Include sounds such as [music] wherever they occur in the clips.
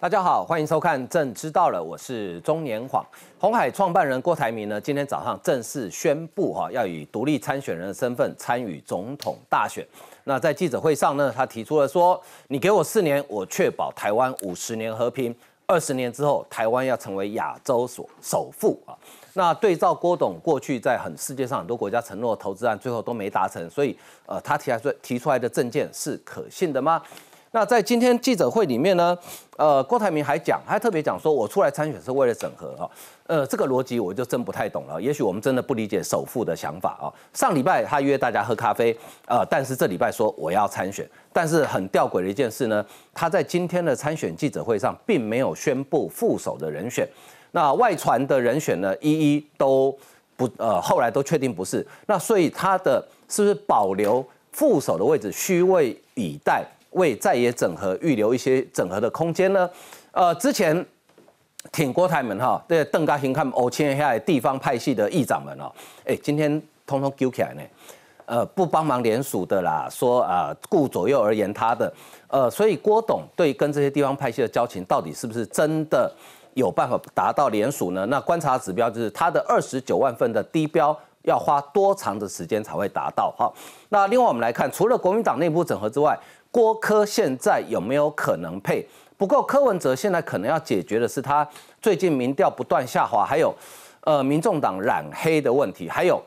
大家好，欢迎收看《正知道了》，我是中年晃。红海创办人郭台铭呢，今天早上正式宣布哈，要以独立参选人的身份参与总统大选。那在记者会上呢，他提出了说：“你给我四年，我确保台湾五十年和平。二十年之后，台湾要成为亚洲所首富啊。”那对照郭董过去在很世界上很多国家承诺投资案，最后都没达成，所以呃，他提出提出来的证件是可信的吗？那在今天记者会里面呢，呃，郭台铭还讲，还特别讲说，我出来参选是为了整合啊，呃，这个逻辑我就真不太懂了。也许我们真的不理解首富的想法啊。上礼拜他约大家喝咖啡，呃，但是这礼拜说我要参选，但是很吊诡的一件事呢，他在今天的参选记者会上并没有宣布副手的人选。那外传的人选呢，一一都不，呃，后来都确定不是。那所以他的是不是保留副手的位置，虚位以待？为在野整合预留一些整合的空间呢？呃，之前挺郭台铭哈，对邓家兴看欧签下地方派系的议长们哦，哎，今天通通揪起来呢，呃，不帮忙联署的啦，说啊顾左右而言他的，呃，所以郭董对跟这些地方派系的交情到底是不是真的有办法达到联署呢？那观察指标就是他的二十九万份的低标要花多长的时间才会达到？哈，那另外我们来看，除了国民党内部整合之外，郭科现在有没有可能配？不过柯文哲现在可能要解决的是他最近民调不断下滑，还有呃民众党染黑的问题，还有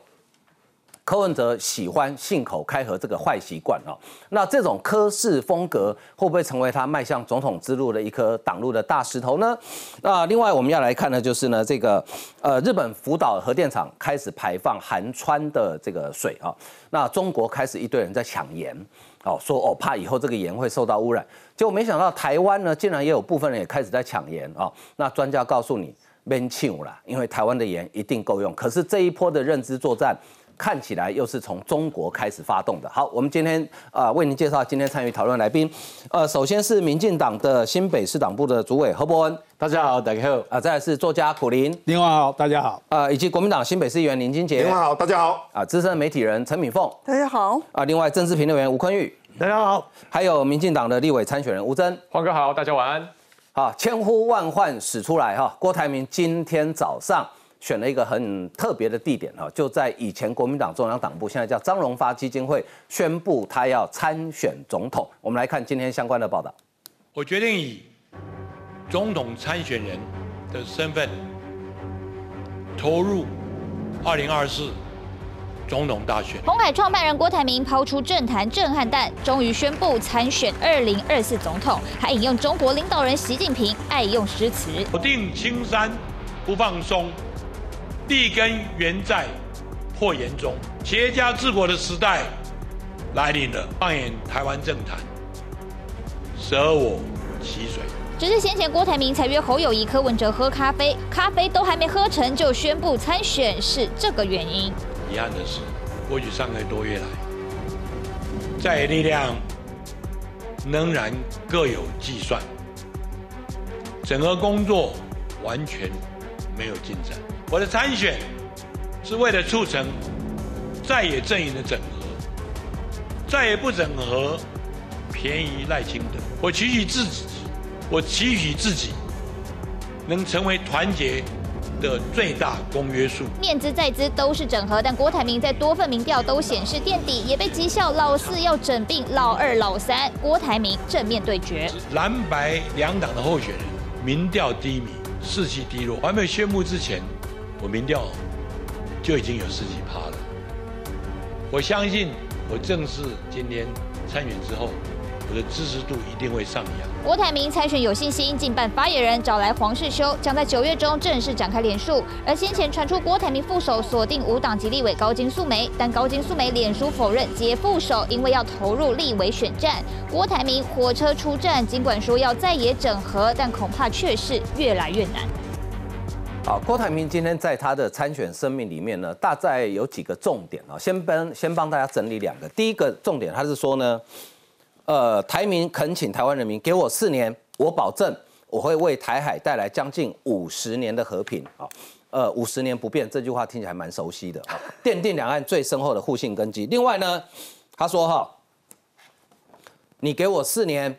柯文哲喜欢信口开河这个坏习惯哦。那这种科式风格会不会成为他迈向总统之路的一颗挡路的大石头呢？那另外我们要来看的就是呢这个呃日本福岛核电厂开始排放含氚的这个水啊，那中国开始一堆人在抢盐。哦，说哦，怕以后这个盐会受到污染，结果没想到台湾呢，竟然也有部分人也开始在抢盐哦。那专家告诉你，别抢了，因为台湾的盐一定够用。可是这一波的认知作战，看起来又是从中国开始发动的。好，我们今天啊，为您介绍今天参与讨论来宾。呃，首先是民进党的新北市党部的主委何伯恩，大家好，大家好。啊，再来是作家苦林，林华好，大家好。啊，以及国民党新北市议员林金杰，林华好，大家好。啊，资深媒体人陈敏凤，大家好。啊，另外政治评论员吴坤玉。大家好，还有民进党的立委参选人吴征，黄哥好，大家晚安。好，千呼万唤始出来哈，郭台铭今天早上选了一个很特别的地点哈，就在以前国民党中央党部，现在叫张荣发基金会，宣布他要参选总统。我们来看今天相关的报道。我决定以总统参选人的身份投入二零二四。总统大选，红海创办人郭台铭抛出政坛震撼弹，终于宣布参选二零二四总统，还引用中国领导人习近平爱用诗词：我定青山不放松，立根原在破岩中。企业家治国的时代来临了，放眼台湾政坛，舍我其谁？只是先前郭台铭才约侯友谊、柯文哲喝咖啡，咖啡都还没喝成就宣布参选，是这个原因。遗憾的是，过去三个多月来，在力量仍然各有计算，整个工作完全没有进展。我的参选是为了促成在野阵营的整合，再也不整合便宜赖清德。我期许自己，我期许自己能成为团结。的最大公约数，面资在资都是整合，但郭台铭在多份民调都显示垫底，也被讥笑老四要整并老二老三，郭台铭正面对决。蓝白两党的候选人民调低迷，士气低落，还没有宣布之前，我民调就已经有十几趴了。我相信，我正式今天参选之后。我的支持度一定会上扬。郭台铭参选有信心，近办发言人找来黄世修，将在九月中正式展开联署。而先前传出郭台铭副手锁定无党籍立委高金素梅，但高金素梅脸书否认接副手，因为要投入立委选战。郭台铭火车出战，尽管说要再也整合，但恐怕却是越来越难。好，郭台铭今天在他的参选声明里面呢，大概有几个重点啊，先帮先帮大家整理两个。第一个重点，他是说呢。呃，台民恳请台湾人民给我四年，我保证我会为台海带来将近五十年的和平啊。呃，五十年不变这句话听起来蛮熟悉的，奠定两岸最深厚的互信根基。另外呢，他说哈，你给我四年，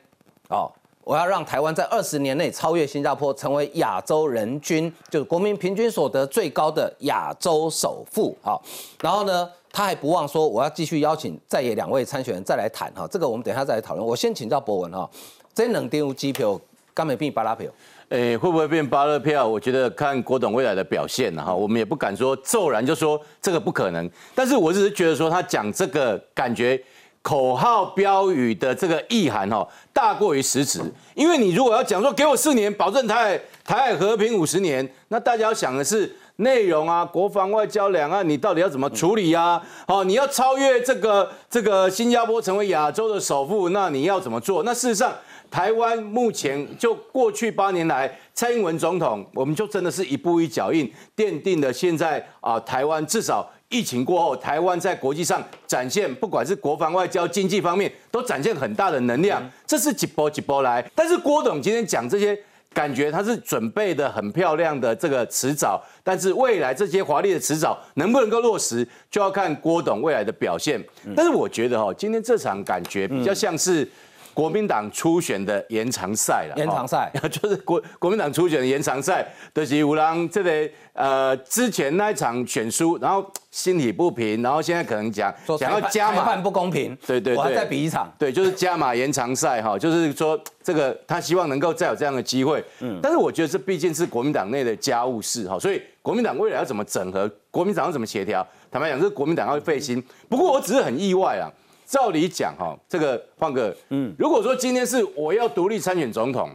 哦，我要让台湾在二十年内超越新加坡，成为亚洲人均就是国民平均所得最高的亚洲首富。好，然后呢，他还不忘说我要继续邀请在野两位参选人再来谈哈，这个我们等一下再来讨论。我先请教博文哈，这两张机票，刚没变巴拉票。诶，会不会变巴勒票？我觉得看郭董未来的表现哈，我们也不敢说骤然就说这个不可能。但是我只是觉得说他讲这个感觉口号标语的这个意涵哦，大过于实质。因为你如果要讲说给我四年保证台海台海和平五十年，那大家要想的是内容啊，国防外交两岸你到底要怎么处理呀？好，你要超越这个这个新加坡成为亚洲的首富，那你要怎么做？那事实上。台湾目前就过去八年来，蔡英文总统，我们就真的是一步一脚印，奠定了现在啊，台湾至少疫情过后，台湾在国际上展现，不管是国防、外交、经济方面，都展现很大的能量。这是几波几波来。但是郭董今天讲这些，感觉他是准备的很漂亮的这个辞藻，但是未来这些华丽的辞藻能不能够落实，就要看郭董未来的表现。但是我觉得哈，今天这场感觉比较像是。国民党初选的延长赛了，延长赛。[laughs] 就是国国民党初选的延长赛，就是五郎这个呃之前那一场选输，然后心里不平，然后现在可能讲想要加码。不公平，对对对，我还再比一场，对，就是加码延长赛哈，就是说这个他希望能够再有这样的机会，嗯，但是我觉得这毕竟是国民党内的家务事哈，所以国民党未来要怎么整合，国民党要怎么协调，坦白讲，这国民党要费心，不过我只是很意外啊。照理讲，哈，这个换个，嗯，如果说今天是我要独立参选总统，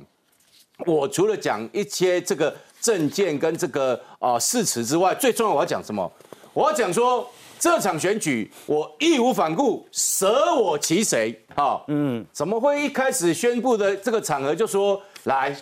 我除了讲一些这个政见跟这个啊誓词之外，最重要我要讲什么？我要讲说这场选举我义无反顾，舍我其谁？哈，嗯，怎么会一开始宣布的这个场合就说来，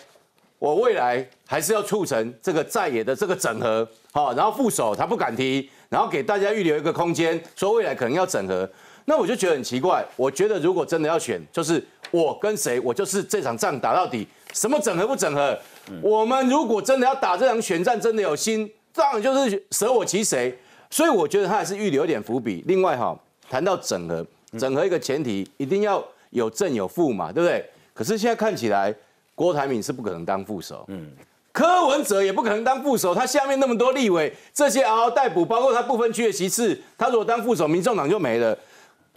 我未来还是要促成这个在野的这个整合，好，然后副手他不敢提，然后给大家预留一个空间，说未来可能要整合。那我就觉得很奇怪。我觉得如果真的要选，就是我跟谁，我就是这场仗打到底。什么整合不整合？我们如果真的要打这场选战，真的有心，当然就是舍我其谁。所以我觉得他还是预留一点伏笔。另外哈，谈到整合，整合一个前提一定要有正有负嘛，对不对？可是现在看起来，郭台铭是不可能当副手，嗯，柯文哲也不可能当副手。他下面那么多立委，这些嗷嗷待哺，包括他不分区的席次，他如果当副手，民众党就没了。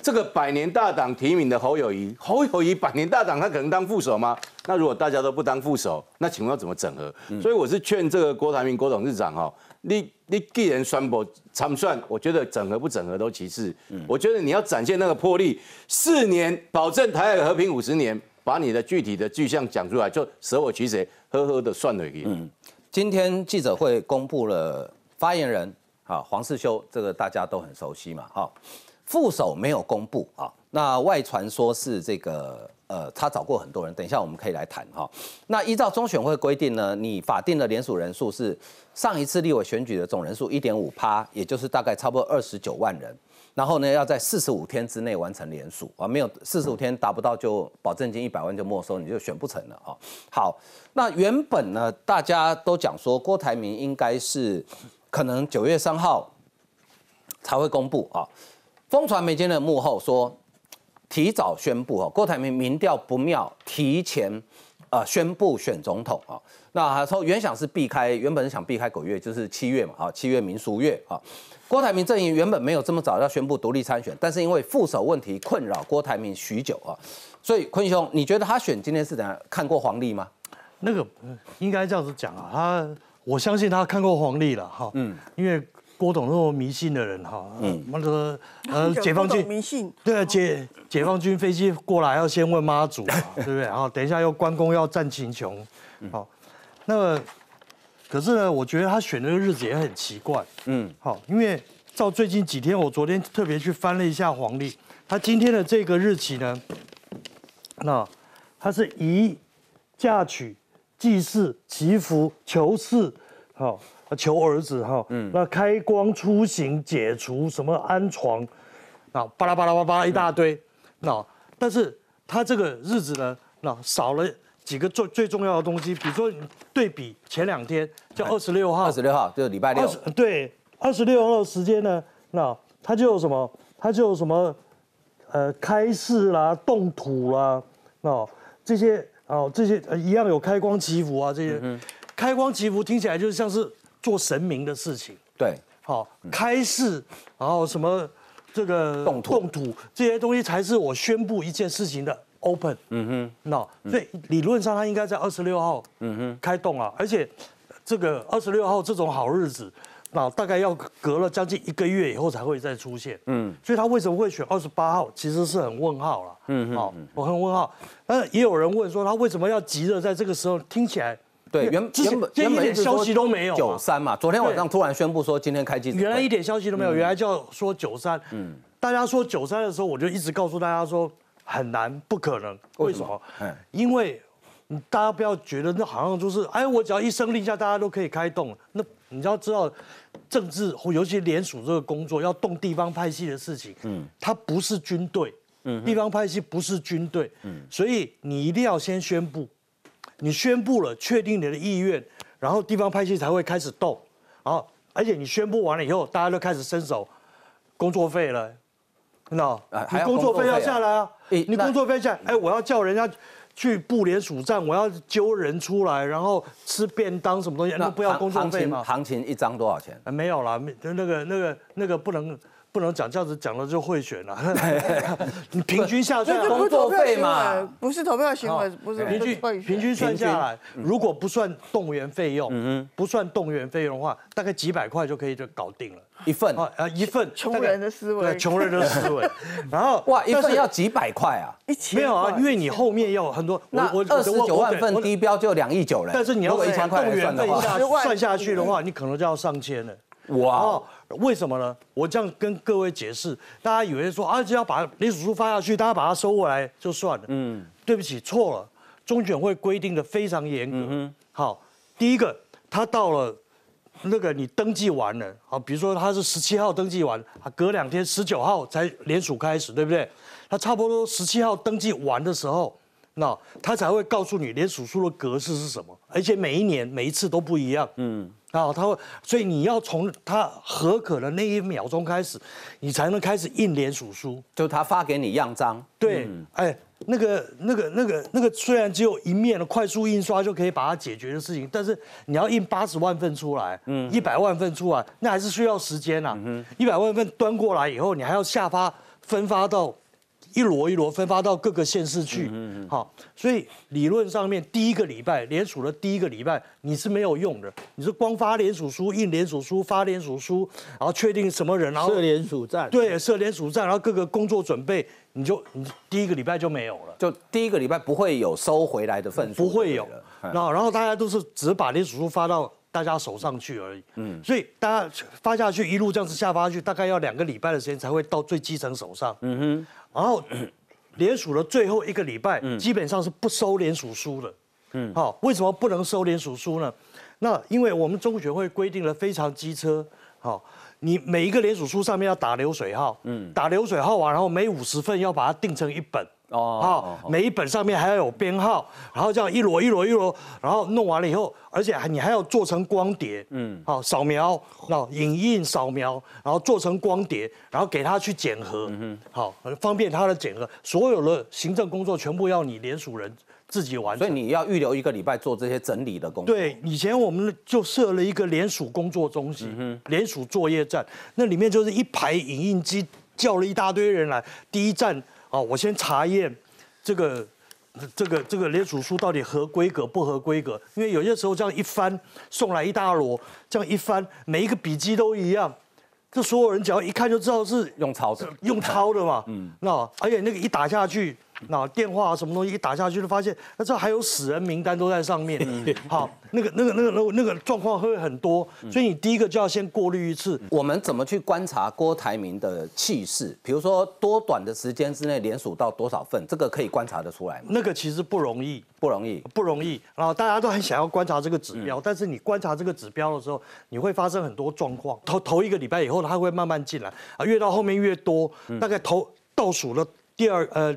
这个百年大党提名的侯友谊，侯友谊百年大党他可能当副手吗？那如果大家都不当副手，那请问要怎么整合？所以我是劝这个郭台铭郭董事长哈，你你既然宣布参算，我觉得整合不整合都其次。我觉得你要展现那个魄力，四年保证台海和平五十年，把你的具体的具象讲出来，就舍我其谁，呵呵的算了已。嗯，今天记者会公布了发言人啊，黄世修，这个大家都很熟悉嘛，哈。副手没有公布啊，那外传说是这个呃，他找过很多人，等一下我们可以来谈哈。那依照中选会规定呢，你法定的联署人数是上一次立委选举的总人数一点五趴，也就是大概差不多二十九万人。然后呢，要在四十五天之内完成联署啊，没有四十五天达不到就保证金一百万就没收，你就选不成了啊。好，那原本呢，大家都讲说郭台铭应该是可能九月三号才会公布啊。风传媒间的幕后说，提早宣布哦，郭台铭民调不妙，提前呃宣布选总统啊。那他说原想是避开，原本是想避开九月，就是七月嘛，啊，七月民俗月啊。郭台铭阵营原本没有这么早要宣布独立参选，但是因为副手问题困扰郭台铭许久啊，所以坤兄，你觉得他选今天是怎样？看过黄历吗？那个应该这样子讲啊，他我相信他看过黄历了哈，嗯，因为。郭董那么迷信的人哈，嗯，那个 [laughs] 呃，解放军迷信，对啊，解解放军飞机过来要先问妈祖，[laughs] 对不对？然后等一下又关公要战秦琼，好，那么可是呢，我觉得他选的日子也很奇怪，嗯，好，因为照最近几天，我昨天特别去翻了一下黄历，他今天的这个日期呢，那他是宜嫁娶、祭祀、祈福、求嗣，好。求儿子哈，嗯。那开光出行解除什么安床，那巴拉巴拉巴拉一大堆，那但是他这个日子呢，那少了几个最最重要的东西，比如说对比前两天，就二十六号，二十六号就是礼拜六，对，二十六号的时间呢，那他就有什么，他就有什么，呃，开市啦，动土啦，那这些哦，这些一样有开光祈福啊，这些开光祈福听起来就像是做神明的事情。对，好，开市，然后什么这个动土动土这些东西才是我宣布一件事情的 open。嗯哼，那所以理论上它应该在二十六号，嗯哼，开动啊，而且这个二十六号这种好日子。那大概要隔了将近一个月以后才会再出现，嗯，所以他为什么会选二十八号，其实是很问号了，嗯好，我很问号。但是也有人问说，他为什么要急着在这个时候？听起来对原原本一点消息都没有，九三嘛，昨天晚上突然宣布说今天开机，原来一点消息都没有，原来叫说九三，嗯，大家说九三的时候，我就一直告诉大家说很难，不可能，为什么？因为大家不要觉得那好像就是哎，我只要一声令下，大家都可以开动，那。你要知道，政治或尤其联署这个工作要动地方派系的事情，嗯，它不是军队，嗯，地方派系不是军队，嗯，所以你一定要先宣布，你宣布了，确定你的意愿，然后地方派系才会开始动，然后而且你宣布完了以后，大家都开始伸手工作费了，那你工作费要下来啊，你工作费下，哎，我要叫人家。去布联署站，我要揪人出来，然后吃便当什么东西，那不要工作费吗？行情一张多少钱？没有了，那个那个那个不能。不能讲这样子讲了就会选了，你 [laughs] 平均下来工作费嘛，不是投票行为，不是平均平均算下来，如果不算动员费用，不算动员费用的话，大概几百块就可以就搞定了，一份。啊一份穷人的思维，穷人的思维，[laughs] 然后哇一份要几百块啊，一千没有啊，因为你后面要很多，那二十九万份低标就两亿九了，但是你要动员费下算下去的话，你可能就要上千了，哇。为什么呢？我这样跟各位解释，大家以为说啊，只要把联署书发下去，大家把它收回来就算了。嗯，对不起，错了。中选会规定的非常严格。嗯好，第一个，他到了那个你登记完了，好，比如说他是十七号登记完，他隔两天十九号才联署开始，对不对？他差不多十七号登记完的时候，那他才会告诉你联署书的格式是什么，而且每一年每一次都不一样。嗯。啊，他会，所以你要从他合可的那一秒钟开始，你才能开始印联署书，就他发给你样章。对，哎，那个、那个、那个、那个，虽然只有一面的快速印刷就可以把它解决的事情，但是你要印八十万份出来，嗯，一百万份出来，那还是需要时间呐。嗯，一百万份端过来以后，你还要下发分发到。一摞一摞分发到各个县市去，好，所以理论上面第一个礼拜联署的第一个礼拜你是没有用的，你是光发联署书、印联署书、发联署书，然后确定什么人，然后设联署站，对，设联署站，然后各个工作准备，你就你第一个礼拜就没有了，就第一个礼拜不会有收回来的份数，不会有，那然后大家都是只把联署书发到。大家手上去而已，嗯，所以大家发下去，一路这样子下发去，大概要两个礼拜的时间才会到最基层手上，嗯哼，然后联署的最后一个礼拜，基本上是不收联署书的，嗯，好，为什么不能收联署书呢？那因为我们中学会规定了非常机车，好，你每一个联署书上面要打流水号，嗯，打流水号完，然后每五十份要把它订成一本。哦，好，每一本上面还要有编号，然后这样一摞一摞一摞，然后弄完了以后，而且还你还要做成光碟，嗯，好，扫描，那影印扫描，然后做成光碟，然后给他去检核，嗯好，方便他的检核，所有的行政工作全部要你联署人自己完成，所以你要预留一个礼拜做这些整理的工作。对，以前我们就设了一个联署工作中心，联署作业站，那里面就是一排影印机，叫了一大堆人来，第一站。哦，我先查验这个这个这个联署书到底合规格不合规格，因为有些时候这样一翻送来一大摞，这样一翻每一个笔记都一样，这所有人只要一看就知道是用抄的，用抄的嘛。嗯，那而且那个一打下去。那电话什么东西一打下去，就发现那这还有死人名单都在上面。[laughs] 好，那个那个那个那个那个状况会很多，所以你第一个就要先过滤一次。我们怎么去观察郭台铭的气势？比如说多短的时间之内连署到多少份，这个可以观察得出来吗？那个其实不容易，不容易，不容易。然后大家都很想要观察这个指标，但是你观察这个指标的时候，你会发生很多状况。头头一个礼拜以后，它会慢慢进来啊，越到后面越多。大概头倒数了第二呃。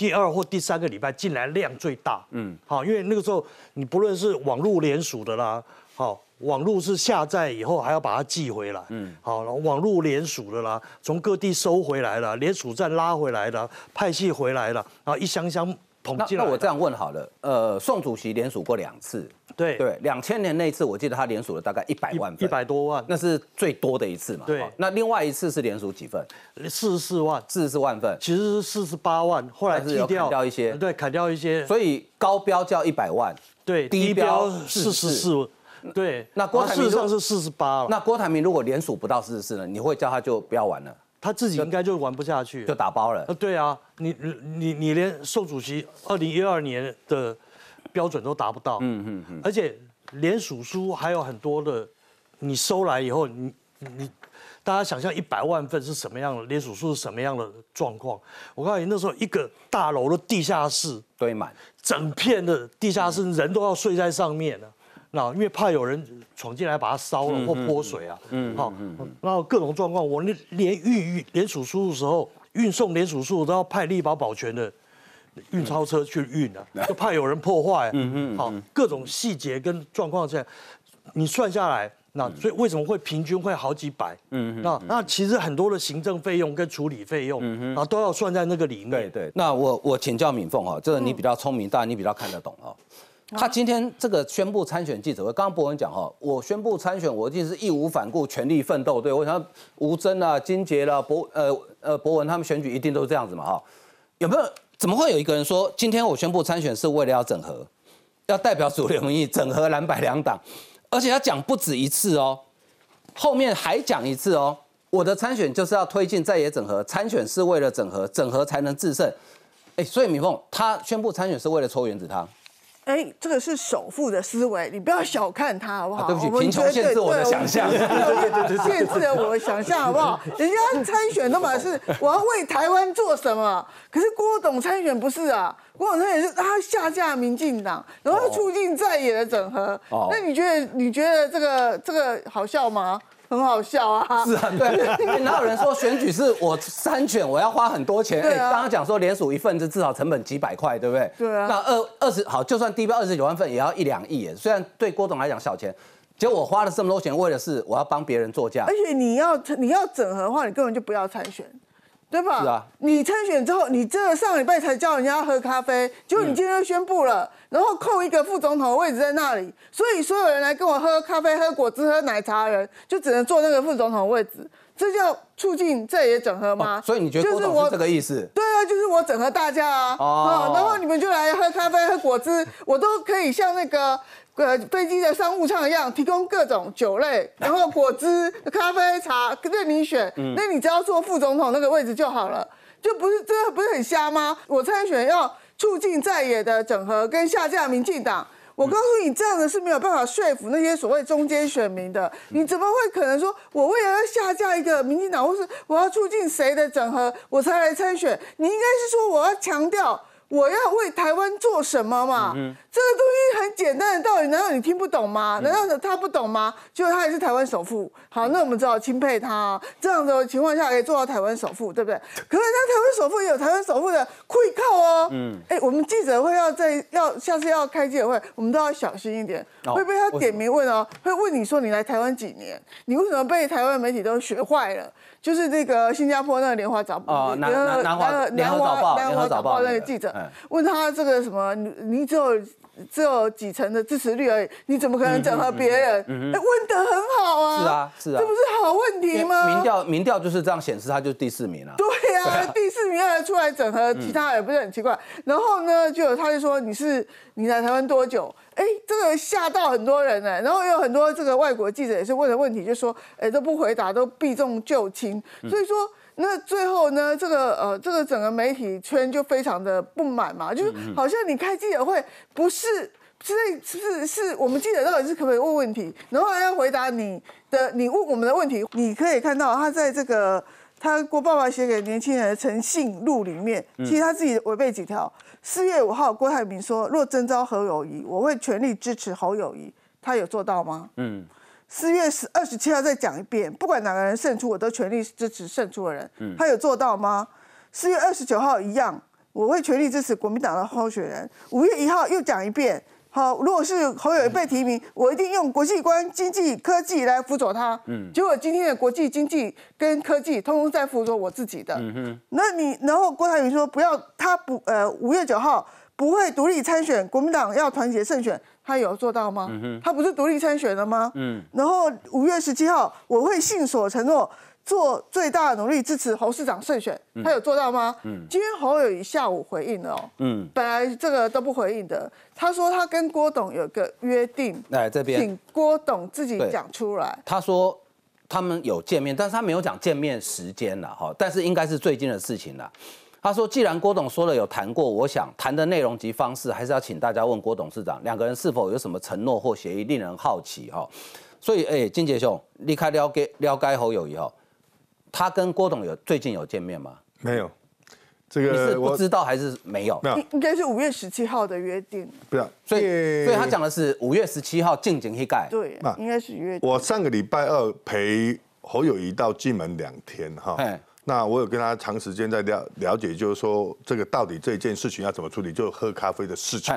第二或第三个礼拜进来量最大，嗯，好，因为那个时候你不论是网络联署的啦，好，网络是下载以后还要把它寄回来，嗯，好，然后网络联署的啦，从各地收回来了，联署站拉回来了，派系回来了，然后一箱箱。统计来。那我这样问好了，呃，宋主席连署过两次，对对，两千年那一次，我记得他连署了大概一百万份，一百多万，那是最多的一次嘛。对。那另外一次是连署几份？四十四万，四十四万份，其实是四十八万，后来是砍掉一些，对，砍掉一些。所以高标叫一百万，对，低标四十四。对，那郭台铭事实上是四十八了。那郭台铭如果连署不到四十四呢？你会叫他就不要玩了？他自己应该就玩不下去，就打包了。呃，对啊，你你你连宋主席二零一二年的标准都达不到，嗯嗯嗯，而且连署书还有很多的，你收来以后，你你大家想象一百万份是什么样的，连署书是什么样的状况？我告诉你，那时候一个大楼的地下室堆满，整片的地下室人都要睡在上面了。那因为怕有人闯进来把它烧了或泼水啊，嗯，好，然后各种状况，我连连运运连署书的时候，运送连署书都要派力保保全的运钞车去运啊，就怕有人破坏，嗯嗯，好，各种细节跟状况这样，你算下来，那所以为什么会平均会好几百？嗯那那其实很多的行政费用跟处理费用，嗯然后都要算在那个里面。对对，那我我请教敏凤哈，这个你比较聪明，当然你比较看得懂哦。他今天这个宣布参选记者会，刚刚博文讲哈，我宣布参选，我一定是义无反顾、全力奋斗。对我想吴征啊、金杰啦、博呃呃博文他们选举一定都是这样子嘛哈？有没有？怎么会有一个人说今天我宣布参选是为了要整合，要代表主流民意，整合蓝白两党，而且他讲不止一次哦，后面还讲一次哦，我的参选就是要推进在野整合，参选是为了整合，整合才能制胜。哎，所以米凤他宣布参选是为了抽原子汤。哎，这个是首富的思维，你不要小看他，好不好？对不起，贫穷限制我的想象，限制了我的想象，好不好？人家参选都嘛是我要为台湾做什么，可是郭董参选不是啊，郭董参选是他下架民进党，然后促进在野的整合。那你觉得你觉得这个这个好笑吗？很好笑啊！是啊，对，哪有人说选举是我参选，我要花很多钱？哎，刚刚讲说连署一份，子至少成本几百块，对不对？对啊。那二二十好，就算低标二十九万份，也要一两亿耶。虽然对郭董来讲小钱，结果我花了这么多钱，为的是我要帮别人做价。而且你要你要整合的话，你根本就不要参选。对吧？是啊，你参选之后，你这上礼拜才叫人家喝咖啡，结果你今天就宣布了，然后扣一个副总统的位置在那里，所以所有人来跟我喝咖啡、喝果汁、喝奶茶的人，就只能坐那个副总统位置，这叫促进在野整合吗？所以你觉得就是我这个意思？对啊，就是我整合大家啊，哦，然后你们就来喝咖啡、喝果汁，我都可以像那个。呃，飞机的商务舱一样，提供各种酒类，然后果汁、咖啡、茶任你选。那你只要坐副总统那个位置就好了，就不是这不是很瞎吗？我参选要促进在野的整合跟下架民进党，我告诉你，这样的是没有办法说服那些所谓中间选民的。你怎么会可能说我为了要下架一个民进党，或是我要促进谁的整合，我才来参选？你应该是说我要强调。我要为台湾做什么嘛？嗯这个东西很简单的道理，难道你听不懂吗？难道他不懂吗？就他也是台湾首富，好，那我们只好钦佩他。这样的情况下可以做到台湾首富，对不对？可是他台湾首富也有台湾首富的愧靠哦。嗯，哎，我们记者会要在要下次要开记者会，我们都要小心一点，会被他点名问哦，会问你说你来台湾几年？你为什么被台湾媒体都学坏了？就是那个新加坡那个联华早报，南南南华联合早报，联合早报那个记者问他这个什么，你你只有只有几成的支持率而已，你怎么可能整合别人？哎，问的很好啊，是啊是啊，这不是好问题吗？民调民调就是这样显示，他就是第四名啊。对啊，[laughs] 第四名要出来整合，其他也不是很奇怪。然后呢，就有他就说你是你来台湾多久？哎，这个吓到很多人呢。然后有很多这个外国记者也是问的问题，就说哎都不回答，都避重就轻。所以说，那最后呢，这个呃这个整个媒体圈就非常的不满嘛，就是好像你开记者会不是是是是我们记者到底是可不可以问问题，然后还要回答你的你问我们的问题。你可以看到他在这个他郭爸爸写给年轻人的诚信录里面，其实他自己违背几条。四月五号，郭台铭说：“若征召侯友谊，我会全力支持侯友谊。”他有做到吗？嗯。四月十二十七号再讲一遍，不管哪个人胜出，我都全力支持胜出的人。嗯。他有做到吗？四月二十九号一样，我会全力支持国民党的候选人。五月一号又讲一遍。好，如果是侯友被提名，我一定用国际观、经济、科技来辅佐他。嗯，结果今天的国际经济跟科技，通通在辅佐我自己的。嗯哼，那你然后郭台铭说不要，他不呃五月九号不会独立参选，国民党要团结胜选，他有做到吗？他不是独立参选了吗？嗯。然后五月十七号，我会信守承诺，做最大的努力支持侯市长胜选，他有做到吗？嗯。今天侯友谊下午回应了哦，嗯，本来这个都不回应的，他说他跟郭董有个约定，来这边，请郭董自己讲出来。他说他们有见面，但是他没有讲见面时间了哈，但是应该是最近的事情了。他说：“既然郭董说了有谈过，我想谈的内容及方式，还是要请大家问郭董事长，两个人是否有什么承诺或协议，令人好奇哈。所以，哎，金杰兄，离开了解了解侯友谊后，他跟郭董有最近有见面吗？没有，这个你是不知道还是没有？没有，应该是五月十七号的约定。不要，所以，所以他讲的是五月十七号进京一盖。对，应该是约定。我上个礼拜二陪侯友谊到金门两天哈。那我有跟他长时间在了了解，就是说这个到底这件事情要怎么处理，就喝咖啡的事情。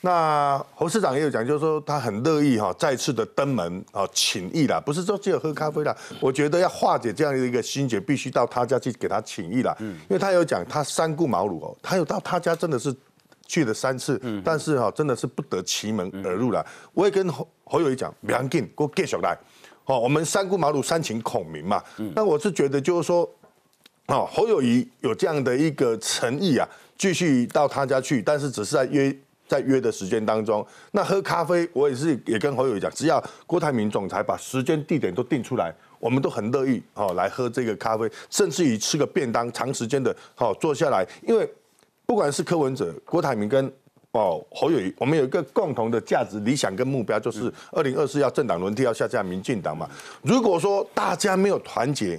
那侯市长也有讲，就是说他很乐意哈再次的登门啊请意啦，不是说只有喝咖啡啦。我觉得要化解这样的一个心结，必须到他家去给他请意啦。嗯，因为他有讲他三顾茅庐哦，他有到他家真的是去了三次，但是哈真的是不得其门而入了。我也跟侯侯友谊讲，不要紧给我继续来，哦，我们三顾茅庐三请孔明嘛。那我是觉得就是说。哦，侯友谊有这样的一个诚意啊，继续到他家去，但是只是在约在约的时间当中。那喝咖啡，我也是也跟侯友谊讲，只要郭台铭总裁把时间地点都定出来，我们都很乐意哦来喝这个咖啡，甚至于吃个便当，长时间的哦坐下来。因为不管是柯文哲、郭台铭跟哦侯友谊，我们有一个共同的价值理想跟目标，就是二零二四要政党轮替，要下架民进党嘛。如果说大家没有团结，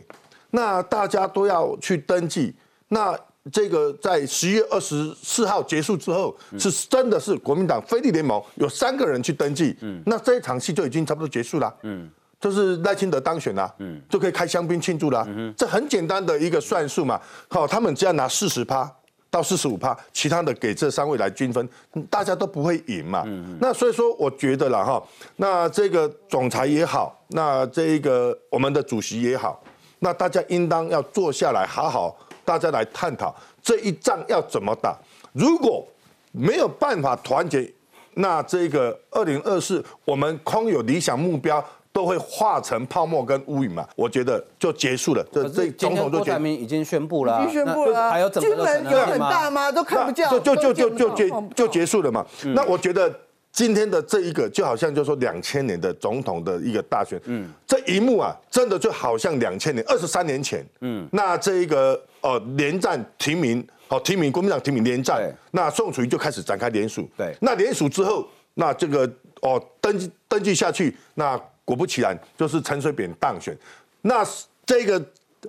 那大家都要去登记，那这个在十月二十四号结束之后，是真的是国民党非利联盟有三个人去登记，嗯，那这一场戏就已经差不多结束了，嗯，就是赖清德当选了，嗯，就可以开香槟庆祝了，嗯，这很简单的一个算术嘛，好，他们只要拿四十趴到四十五趴，其他的给这三位来均分，大家都不会赢嘛，嗯，那所以说我觉得了哈，那这个总裁也好，那这一个我们的主席也好。那大家应当要坐下来，好好大家来探讨这一仗要怎么打。如果没有办法团结，那这个二零二四我们空有理想目标，都会化成泡沫跟乌云嘛。我觉得就结束了。这这总统就台铭已经宣布了，已经宣布了，还有整个有很大吗？都看不见，就就就就就结就结束了嘛。那我觉得。今天的这一个就好像就说两千年的总统的一个大选，嗯，这一幕啊，真的就好像两千年二十三年前，嗯，那这一个呃连战提名，好提名国民党提名连战，那宋楚瑜就开始展开联署，对，那联署之后，那这个哦登记登记下去，那果不其然就是陈水扁当选，那这个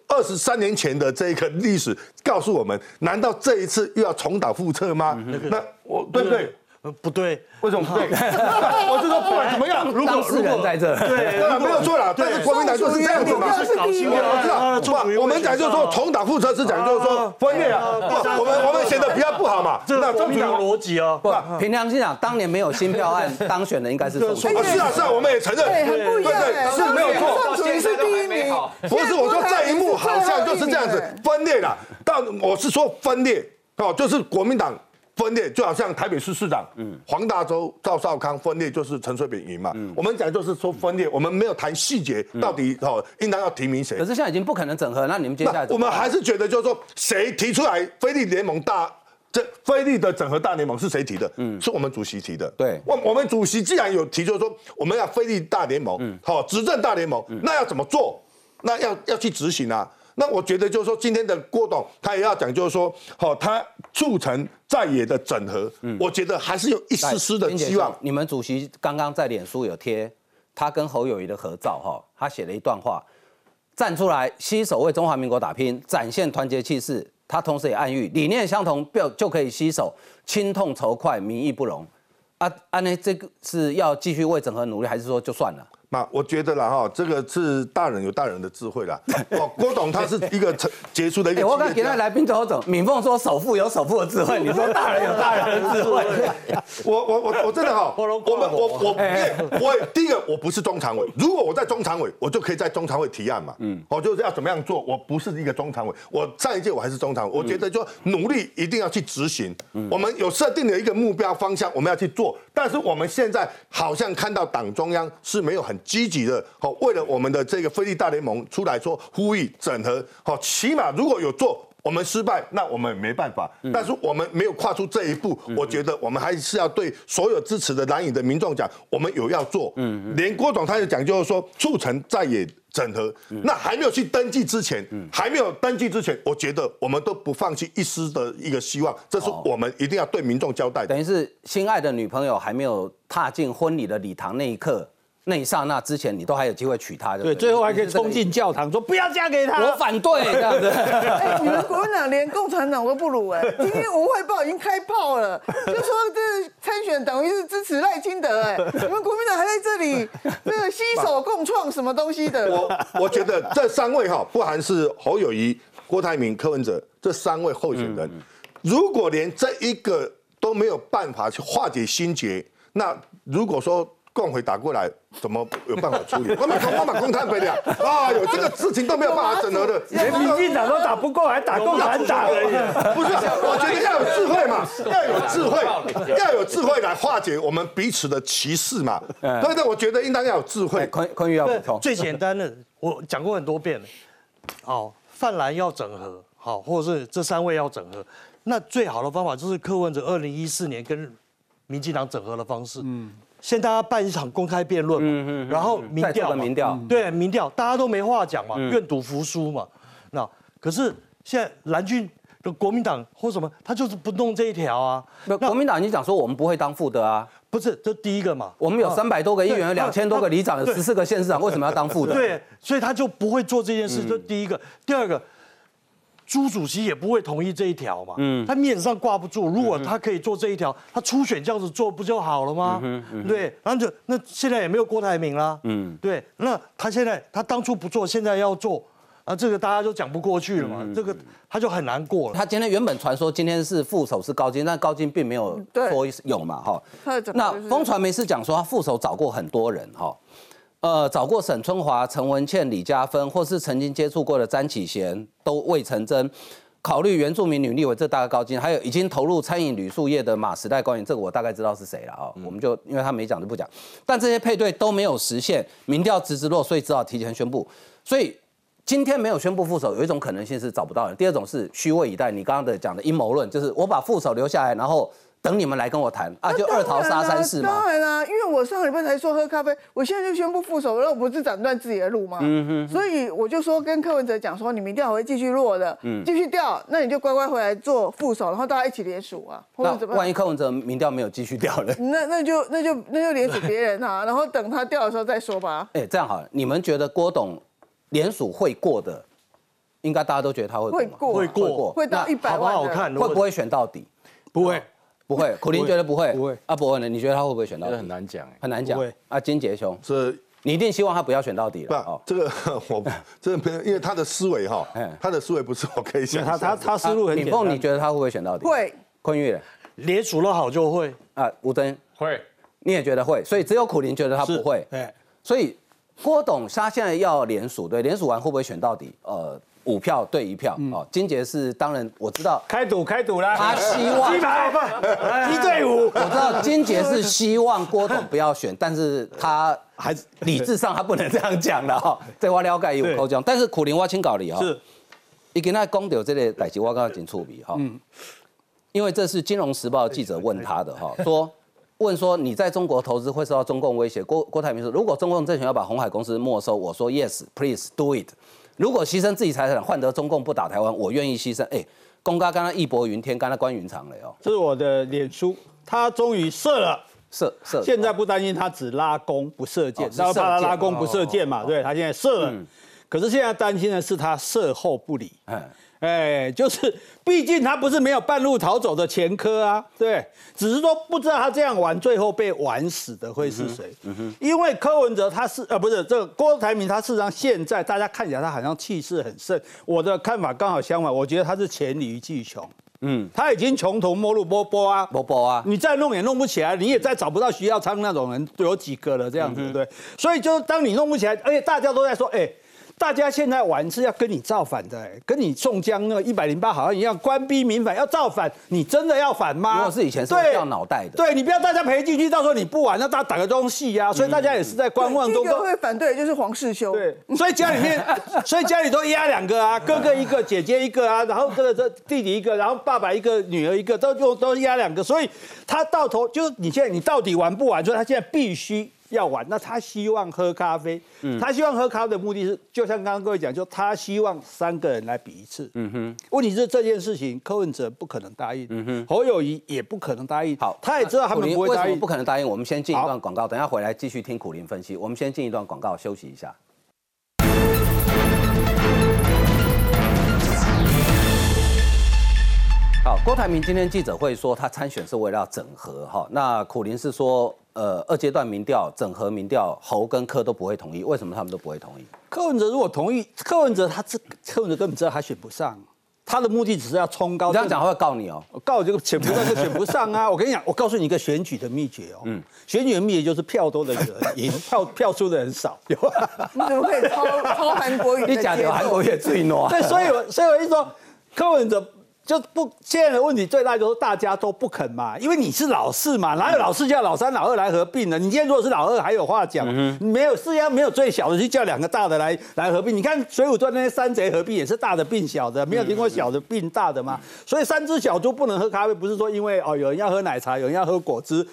二十三年前的这个历史告诉我们，难道这一次又要重蹈覆辙吗？那我对不对？呃，不对，为什么不对？[laughs] 我是说，不管怎么样，如果事人在这，对，[laughs] 没有错了。但是国民党就是这样子嘛，是搞新我知道。我们讲就是说重蹈覆辙，是讲就是说分裂啊。我们我们写的比较不好嘛。这是国民党逻辑哦。不，凭良心讲，当年没有新票案当选的应该是宋楚瑜。是啊是啊，我们也承认。对，很不一样。是没有错。宋楚瑜是第一名。不是，我说这一幕好像就是这样子分裂了。但我是说分裂哦，就是国民党。分裂就好像台北市市长，嗯，黄大洲、赵少康分裂就是陈水扁赢嘛。嗯，我们讲就是说分裂，我们没有谈细节，到底哦应当要提名谁？可是现在已经不可能整合，那你们接下来我们还是觉得就是说谁提出来非利联盟大这菲利的整合大联盟是谁提的？嗯，是我们主席提的。对，我我们主席既然有提，就是说我们要非利大联盟，嗯，好执政大联盟，那要怎么做？那要要去执行啊。那我觉得就是说，今天的郭董他也要讲，就是说，好，他促成在野的整合，嗯，我觉得还是有一丝丝的希望。你们主席刚刚在脸书有贴他跟侯友谊的合照，哈，他写了一段话，站出来携手为中华民国打拼，展现团结气势。他同时也暗喻理念相同，就就可以携手，亲痛仇快，民意不容。啊，安呢，这个是要继续为整合努力，还是说就算了？那我觉得啦哈，这个是大人有大人的智慧啦。[laughs] 哦，郭董他是一个成杰出的一个。我刚给他来宾走走，敏凤说首富有首富的智慧，你说 [laughs] 大人有大人的智慧。我我我我真的哈，[laughs] 我们我我我第一个我不是中常委，如果我在中常委，我就可以在中常委提案嘛。嗯，我就是要怎么样做，我不是一个中常委，我上一届我还是中常委，我觉得就努力一定要去执行。我们有设定的一个目标方向，我们要去做，但是我们现在好像看到党中央是没有很。积极的，好，为了我们的这个菲利大联盟出来说呼吁整合，好，起码如果有做，我们失败，那我们没办法。但是我们没有跨出这一步，我觉得我们还是要对所有支持的蓝营的民众讲，我们有要做。嗯，连郭总他也讲，就是说促成在野整合。那还没有去登记之前，还没有登记之前，我觉得我们都不放弃一丝的一个希望，这是我们一定要对民众交代。等于是心爱的女朋友还没有踏进婚礼的礼堂那一刻。那一刹那之前，你都还有机会娶她，对，最后还可以冲进教堂说不要嫁给他，我反对 [laughs] 这样子。哎，你们国民党连共产党都不如哎，今天《文汇报》已经开炮了，就说这参选等于是支持赖清德哎，你们国民党还在这里这个携手共创什么东西的？我我觉得这三位哈，不含是侯友谊、郭台铭、柯文哲这三位候选人，如果连这一个都没有办法去化解心结，那如果说。共回打过来，怎么有办法处理？我们公我们公摊赔了，哎呦，这个事情都没有办法整合的，连民进党都打不过，还打共产党而已。不是，我觉得要有智慧嘛，要有智慧，要有智慧来化解我们彼此的歧视嘛。对对，我觉得应当要有智慧。坤坤玉要补充，最简单的，我讲过很多遍了。好，泛蓝要整合，好，或者是这三位要整合，那最好的方法就是柯文哲二零一四年跟民进党整合的方式。嗯。先大家办一场公开辩论嘛，然后民调，民调，对，民调，大家都没话讲嘛，愿赌服输嘛。那可是现在蓝军的国民党或什么，他就是不弄这一条啊。那国民党你讲说我们不会当副的啊？不是，这第一个嘛。我们有三百多个议员，有两千多个里长，有十四个县市长，为什么要当副的？对，所以他就不会做这件事。这第一个，第二个。朱主席也不会同意这一条嘛，嗯，他面子上挂不住。如果他可以做这一条，他初选这样子做不就好了吗？嗯嗯对，然后就那现在也没有郭台铭啦，嗯，对，那他现在他当初不做，现在要做，啊，这个大家就讲不过去了嘛，这个他就很难过了。他今天原本传说今天是副手是高金，但高金并没有说有嘛，哈。那风传媒是讲说他副手找过很多人，哈。呃，找过沈春华、陈文茜、李嘉芬，或是曾经接触过的詹启贤，都未成真。考虑原住民女立委，这大概高金，还有已经投入餐饮旅宿业的马时代官员，这个我大概知道是谁了啊。我们就因为他没讲就不讲。但这些配对都没有实现，民调直直落，所以只好提前宣布。所以今天没有宣布副手，有一种可能性是找不到人，第二种是虚位以待。你刚刚的讲的阴谋论，就是我把副手留下来，然后。等你们来跟我谈啊，就二桃杀三四吗？当然啦，因为我上个礼拜才说喝咖啡，我现在就宣布副手，那我不是斩断自己的路吗？嗯哼。所以我就说跟柯文哲讲说，你民调会继续落的，嗯继续掉，那你就乖乖回来做副手，然后大家一起联署啊，或者怎么？万一柯文哲民调没有继续掉呢，[laughs] 那那就那就那就联署别人啊，[laughs] 然后等他掉的时候再说吧。哎，这样好了，你们觉得郭董联署会过的？应该大家都觉得他会过，会过，会到一百万，好看，会不会选到底？不会。不会，[laughs] 苦林觉得不会，不会。阿伯呢？你觉得他会不会选到？很难讲，很难讲。会。啊，金杰兄，是，你一定希望他不要选到底了。不，这个 [laughs] 我 [laughs] 这个因为他的思维哈，他的思维不是我可以想。他他他思路很简单。凤，你觉得他会不会选到底？会。坤玉，连数了好就会。啊，吴登会，你也觉得会，所以只有苦林觉得他不会。对。所以郭董他现在要连署，对，连署完会不会选到底？呃。五票对一票哦，金杰是当然我知道开赌开赌啦，他希望鸡排。鸡队伍，我知道金杰是希望郭董不要选，[laughs] 但是他还是理智上他不能这样讲的哈，这话了解有口讲，但是苦林我请搞理哈，是，你跟他讲到这个代志，我刚刚紧触笔哈，嗯，因为这是金融时报记者问他的哈，说问说你在中国投资会受到中共威胁，郭郭台铭说如果中共政权要把红海公司没收，我说 yes please do it。如果牺牲自己财产换得中共不打台湾，我愿意牺牲。哎，公刚刚刚义薄云天，刚刚关云长了哟。这是我的脸书，他终于射了，射射。现在不担心他只拉弓不射箭，然后怕他拉弓不射箭嘛？对他现在射了。可是现在担心的是他射后不理。哎。哎，就是，毕竟他不是没有半路逃走的前科啊，对，只是说不知道他这样玩，最后被玩死的会是谁？嗯哼，因为柯文哲他是呃不是这个郭台铭，他事实上现在大家看起来他好像气势很盛，我的看法刚好相反，我觉得他是黔驴技穷，嗯，他已经穷途末路波波啊，波波啊，你再弄也弄不起来，你也再找不到徐耀昌那种人有几个了这样子，对，所以就是当你弄不起来，而且大家都在说，哎。大家现在玩是要跟你造反的，跟你宋江那个一百零八好像一样，官逼民反要造反，你真的要反吗？如果是以前是掉脑袋的，对你不要大家赔进去，到时候你不玩，那大家打个东西呀。所以大家也是在观望中。第一个会反对就是黄世修。对，所以家里面，[laughs] 所以家里都压两个啊，哥哥一个，姐姐一个啊，然后这个这弟弟一个，然后爸爸一个，女儿一个，都都都压两个，所以他到头就是你现在你到底玩不玩？所以他现在必须。要玩，那他希望喝咖啡。嗯，他希望喝咖啡的目的是，就像刚刚各位讲，就他希望三个人来比一次。嗯哼，问题是这件事情，柯文哲不可能答应。嗯哼，侯友谊也不可能答应。好，他也知道他们不会答应，不可能答应。我们先进一段广告，等下回来继续听苦林分析。我们先进一段广告，休息一下。好，郭台铭今天记者会说，他参选是为了要整合哈。那苦林是说。呃，二阶段民调整合民调，侯跟柯都不会同意，为什么他们都不会同意？柯文哲如果同意，柯文哲他这柯文哲根本知道他选不上，他的目的只是要冲高。这样讲会告你哦，告这个选不上就选不上啊！[laughs] 我跟你讲，我告诉你一个选举的秘诀哦，嗯，选举的秘诀就是票多的人 [laughs] 赢，票票数的人少。[laughs] 你怎么可以抄抄韩国语？你讲的韩国语最多。对，所以我所以我一说柯文哲。就不现在的问题最大就是大家都不肯嘛，因为你是老四嘛，哪有老四叫老三、老二来合并呢？你今天如果是老二，还有话讲，没有世界上没有最小的去叫两个大的来来合并。你看《水浒传》那些山贼合并也是大的并小的，没有听过小的并大的吗？所以三只小猪不能喝咖啡，不是说因为哦有人要喝奶茶，有人要喝果汁，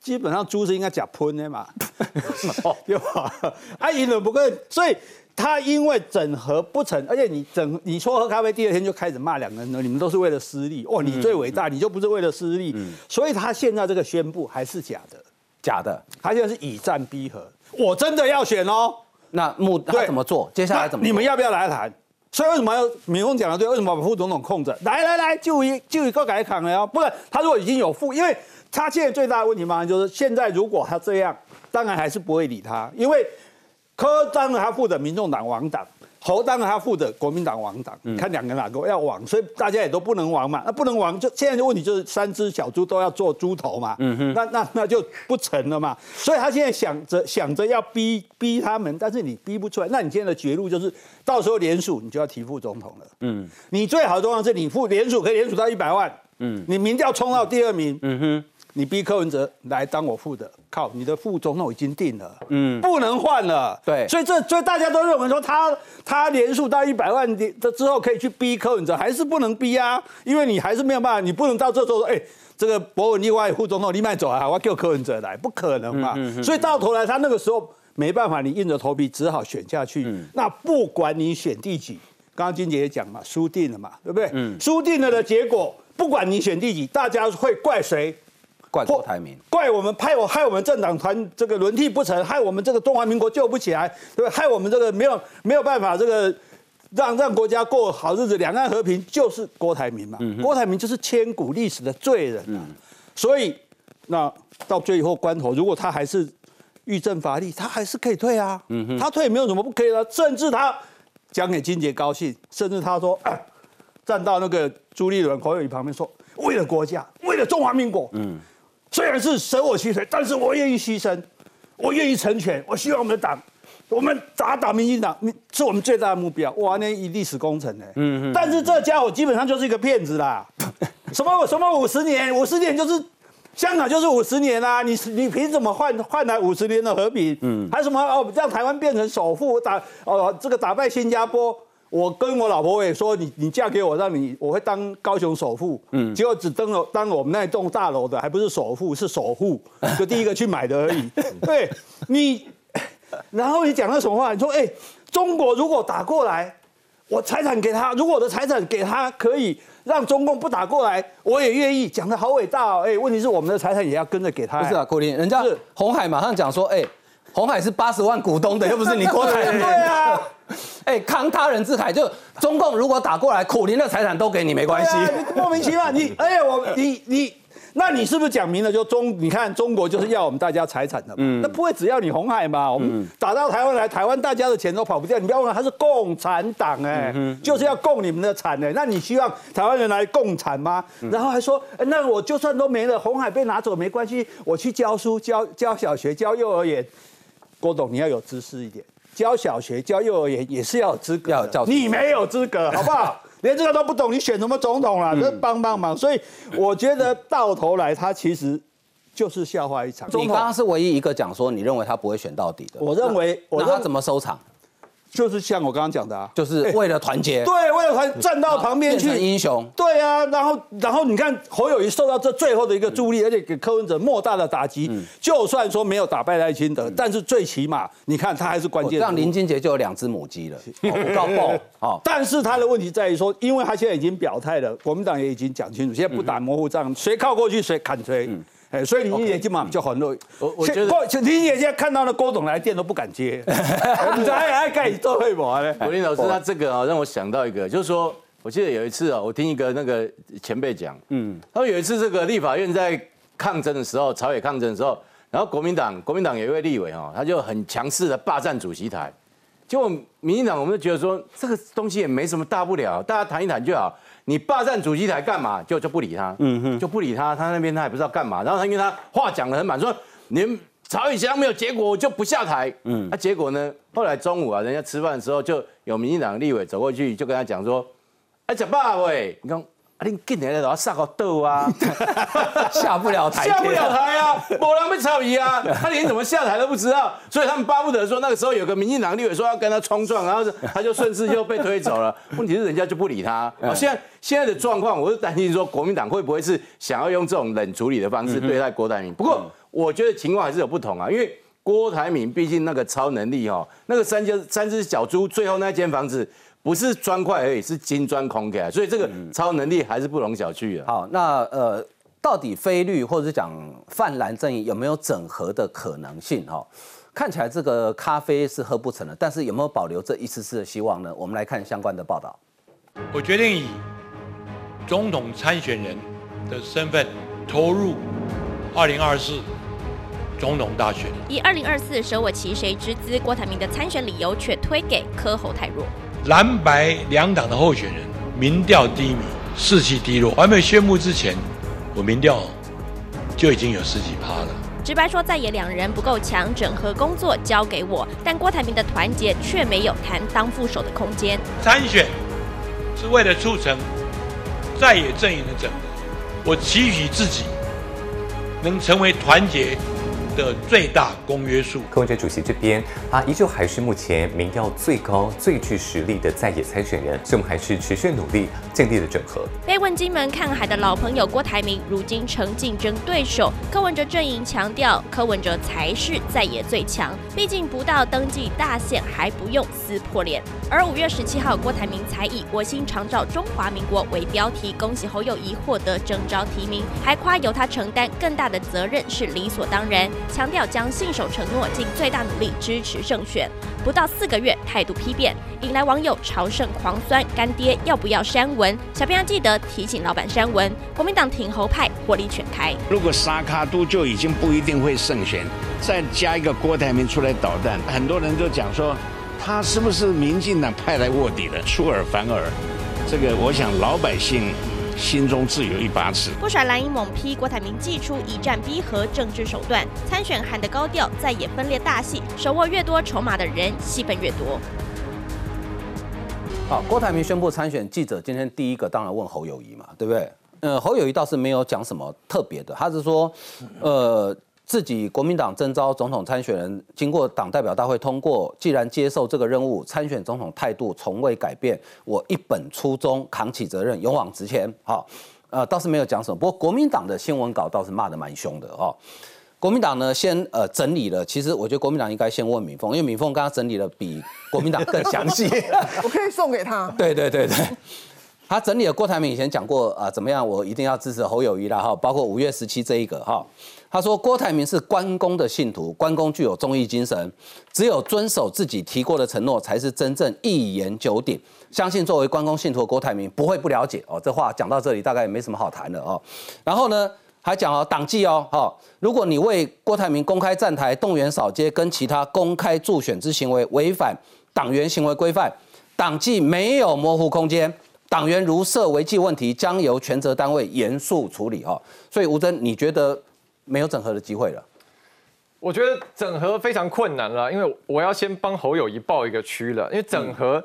基本上猪是应该假喷的嘛，[laughs] [laughs] 对吧？啊，赢了不过，所以。他因为整合不成，而且你整你说喝咖啡，第二天就开始骂两个人了，你们都是为了私利哦，你最伟大，你就不是为了私利，所以他现在这个宣布还是假的，假的，他现在是以战逼和，我真的要选哦，那目他怎么做？接下来怎么？你们要不要来谈？所以为什么要民峰讲的对？为什么把副总统控着？来来来，就一就一个改扛了哦，不然他如果已经有副，因为他现在最大的问题嘛，就是现在如果他这样，当然还是不会理他，因为。柯当然他负责民众党王党，侯当然他负责国民党王党，看两个哪个要王，所以大家也都不能王嘛。那不能王，就现在的问题就是三只小猪都要做猪头嘛。嗯哼，那那那就不成了嘛。所以他现在想着想着要逼逼他们，但是你逼不出来。那你现在的绝路就是到时候联署你就要提副总统了。嗯，你最好的状况是你副联署可以联署到一百万。嗯，你民调冲到第二名。嗯哼。你逼柯文哲来当我副的，靠，你的副总统已经定了，嗯，不能换了，对，所以这所以大家都认为说他他连数到一百万的之后可以去逼柯文哲，还是不能逼啊，因为你还是没有办法，你不能到这时候说，哎，这个博文另外副总统你迈走啊，我要叫柯文哲来，不可能嘛，所以到头来他那个时候没办法，你硬着头皮只好选下去。那不管你选第几，刚刚金姐也讲嘛，输定了嘛，对不对？嗯，输定了的结果，不管你选第几，大家会怪谁？怪郭台铭，怪我们派我害我们政党团这个轮替不成，害我们这个中华民国救不起来，对不对？害我们这个没有没有办法这个让让国家过好日子，两岸和平就是郭台铭嘛。郭台铭就是千古历史的罪人啊。所以那到最后关头，如果他还是欲政乏力，他还是可以退啊。他退没有什么不可以的，甚至他讲给金杰高兴，甚至他说 [coughs] 站到那个朱立伦、侯友谊旁边说，为了国家，为了中华民国，嗯。虽然是舍我其谁，但是我愿意牺牲，我愿意成全。我希望我们的党，我们打倒民进党，是我们最大的目标。哇，那一历史工程呢？嗯嗯。但是这家伙基本上就是一个骗子啦！[laughs] 什么什么五十年，五十年就是香港就是五十年啊！你你凭什么换换来五十年的和平？嗯。还什么哦，让台湾变成首富，打哦这个打败新加坡。我跟我老婆也说，你你嫁给我，让你我会当高雄首富。嗯，结果只登了当我们那栋大楼的，还不是首富，是首富，[laughs] 就第一个去买的而已。[laughs] 对，你，然后你讲了什么话？你说，哎，中国如果打过来，我财产给他，如果我的财产给他，可以让中共不打过来，我也愿意。讲的好伟大哦，哎，问题是我们的财产也要跟着给他。不是啊，郭林，人家是红海马上讲说，哎。红海是八十万股东的，又不是你郭台铭。[laughs] 对啊，[laughs] 哎，慷他人之慨，就中共如果打过来，苦林的财产都给你没关系。莫名其妙，你 [laughs] 哎呀，我你你。那你是不是讲明了就中？你看中国就是要我们大家财产的嘛，那不会只要你红海嘛？我们打到台湾来，台湾大家的钱都跑不掉。你不要忘了，他是共产党哎，就是要供你们的产哎。那你希望台湾人来共产吗？然后还说，那我就算都没了，红海被拿走没关系，我去教书，教教小学，教幼儿园。郭董，你要有知识一点，教小学、教幼儿园也是要有资格，要教你没有资格，[laughs] 好不好？连这个都不懂，你选什么总统啦？这帮帮忙！所以我觉得到头来，他其实就是笑话一场。你刚刚是唯一一个讲说，你认为他不会选到底的。我认为，那他怎么收场？就是像我刚刚讲的啊，就是为了团结，对，为了团站到旁边去，英雄，对啊，然后然后你看侯友谊受到这最后的一个助力，而且给柯文哲莫大的打击，就算说没有打败赖清德，但是最起码你看他还是关键。让林金杰就有两只母鸡了，[laughs] 高爆哦。但是他的问题在于说，因为他现在已经表态了，国民党也已经讲清楚，现在不打模糊仗，谁靠过去谁砍谁。哎，所以林姐基本上就很弱。我我觉得林姐现在看到了郭董来电都不敢接，你还还盖做会博呢？国林老师他这个啊，让我想到一个，就是说，我记得有一次啊，我听一个那个前辈讲，嗯，他说有一次这个立法院在抗争的时候，朝野抗争的时候，然后国民党国民党有一位立委哈，他就很强势的霸占主席台，结果民进党我们就觉得说这个东西也没什么大不了，大家谈一谈就好。你霸占主席台干嘛？就就不理他，嗯哼，就不理他。他那边他也不知道干嘛。然后他因为他话讲的很满，说你们曹宇翔没有结果，我就不下台。嗯，那结果呢？后来中午啊，人家吃饭的时候，就有民进党立委走过去，就跟他讲说：“哎，蒋爸喂，你看。”啊，[laughs] 下不了台，下不了台啊，某人被炒移啊，他连怎么下台都不知道，所以他们巴不得说那个时候有个民进党立委说要跟他冲撞，然后他就顺势就被推走了。[laughs] 问题是人家就不理他。现在现在的状况，我是担心说国民党会不会是想要用这种冷处理的方式对待郭台铭？不过我觉得情况还是有不同啊，因为郭台铭毕竟那个超能力哦，那个三只三只小猪最后那间房子。不是砖块而已，是金砖空给，所以这个超能力还是不容小觑的。好，那呃，到底菲律或者是讲泛蓝阵营有没有整合的可能性？哈，看起来这个咖啡是喝不成了，但是有没有保留这一丝丝的希望呢？我们来看相关的报道。我决定以总统参选人的身份投入二零二四总统大选。以二零二四舍我其谁之资，郭台铭的参选理由却推给柯侯太弱。蓝白两党的候选人民调低迷，士气低落。还没有宣布之前，我民调就已经有十几趴了。直白说，在野两人不够强，整合工作交给我。但郭台铭的团结却没有谈当副手的空间。参选是为了促成在野阵营的整合，我期许自己能成为团结。的最大公约数。柯文哲主席这边，他依旧还是目前民调最高、最具实力的在野参选人，所以我们还是持续努力，尽力的整合。被问金门看海的老朋友郭台铭，如今成竞争对手。柯文哲阵营强调，柯文哲才是在野最强，毕竟不到登记大限还不用撕破脸。而五月十七号，郭台铭才以“我心常照中华民国”为标题，恭喜侯友谊获得征召提名，还夸由他承担更大的责任是理所当然。强调将信守承诺，尽最大努力支持胜选。不到四个月，态度批变，引来网友朝圣狂酸。干爹要不要删文？小编要记得提醒老板删文。国民党挺侯派火力全开。如果沙卡都就已经不一定会胜选，再加一个郭台铭出来捣蛋，很多人都讲说他是不是民进党派来卧底的？出尔反尔，这个我想老百姓。心中自有一把尺。不少蓝营猛批郭台铭祭出一战逼和政治手段，参选喊得高调，再也分裂大戏，手握越多筹码的人戏份越多。好，郭台铭宣布参选，记者今天第一个当然问侯友谊嘛，对不对？呃，侯友谊倒是没有讲什么特别的，他是说，呃。自己国民党征召总统参选人，经过党代表大会通过，既然接受这个任务，参选总统态度从未改变，我一本初衷，扛起责任，勇往直前。好，呃，倒是没有讲什么。不过国民党的新闻稿倒是骂得蛮凶的哦。国民党呢，先呃整理了，其实我觉得国民党应该先问敏凤，因为敏凤刚刚整理了比国民党更详细。我可以送给他。对对对对。他整理了郭台铭以前讲过啊，怎么样？我一定要支持侯友谊啦哈，包括五月十七这一个哈。他说郭台铭是关公的信徒，关公具有忠义精神，只有遵守自己提过的承诺，才是真正一言九鼎。相信作为关公信徒的郭台铭不会不了解哦。这话讲到这里，大概也没什么好谈的哦。然后呢，还讲哦，党纪哦，哈，如果你为郭台铭公开站台、动员扫街跟其他公开助选之行为违反党员行为规范，党纪没有模糊空间。党员如涉违纪问题，将由全责单位严肃处理哦。所以吴征，你觉得没有整合的机会了？我觉得整合非常困难了，因为我要先帮侯友谊报一个区了。因为整合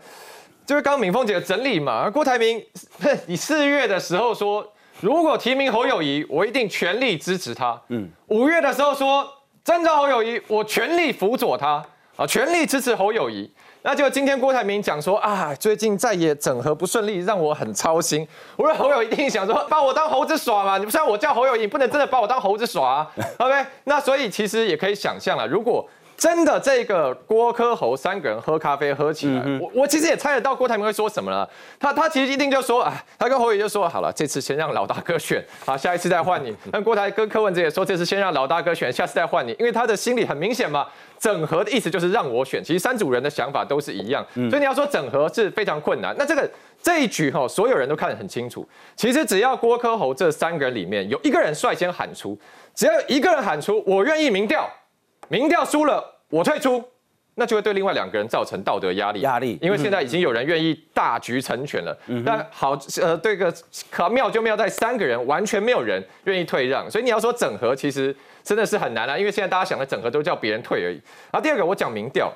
就是刚刚敏凤姐的整理嘛。郭台铭，[laughs] 你四月的时候说，如果提名侯友谊，我一定全力支持他。嗯。五月的时候说，征召侯友谊，我全力辅佐他啊，全力支持侯友谊。那就今天郭台铭讲说啊，最近再也整合不顺利，让我很操心。我说侯友一定想说把我当猴子耍嘛，你不然我叫侯友，你不能真的把我当猴子耍啊。[laughs] OK，那所以其实也可以想象了，如果。真的，这个郭科侯三个人喝咖啡喝起来，我我其实也猜得到郭台铭会说什么了。他他其实一定就说啊，他跟侯友就说好了，这次先让老大哥选，好，下一次再换你。那郭台跟柯文哲也说，这次先让老大哥选，下次再换你，因为他的心理很明显嘛，整合的意思就是让我选。其实三组人的想法都是一样，所以你要说整合是非常困难。那这个这一局哈，所有人都看得很清楚。其实只要郭科侯这三个人里面有一个人率先喊出，只要有一个人喊出我愿意民调。民调输了，我退出，那就会对另外两个人造成道德压力。压力，因为现在已经有人愿意大局成全了。但好，呃，这个可妙就妙在三个人完全没有人愿意退让，所以你要说整合，其实真的是很难啊。因为现在大家想的整合都叫别人退而已。然后第二个，我讲民调，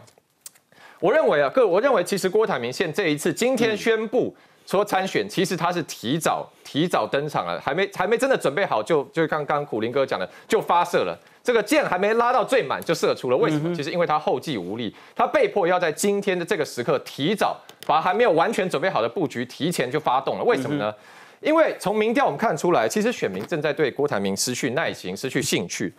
我认为啊，各我认为其实郭台铭现这一次今天宣布说参选，其实他是提早提早登场了，还没还没真的准备好，就就刚刚苦林哥讲的，就发射了。这个箭还没拉到最满就射出了，为什么？其实因为他后继无力，他被迫要在今天的这个时刻提早把还没有完全准备好的布局提前就发动了。为什么呢？因为从民调我们看出来，其实选民正在对郭台铭失去耐心、失去兴趣。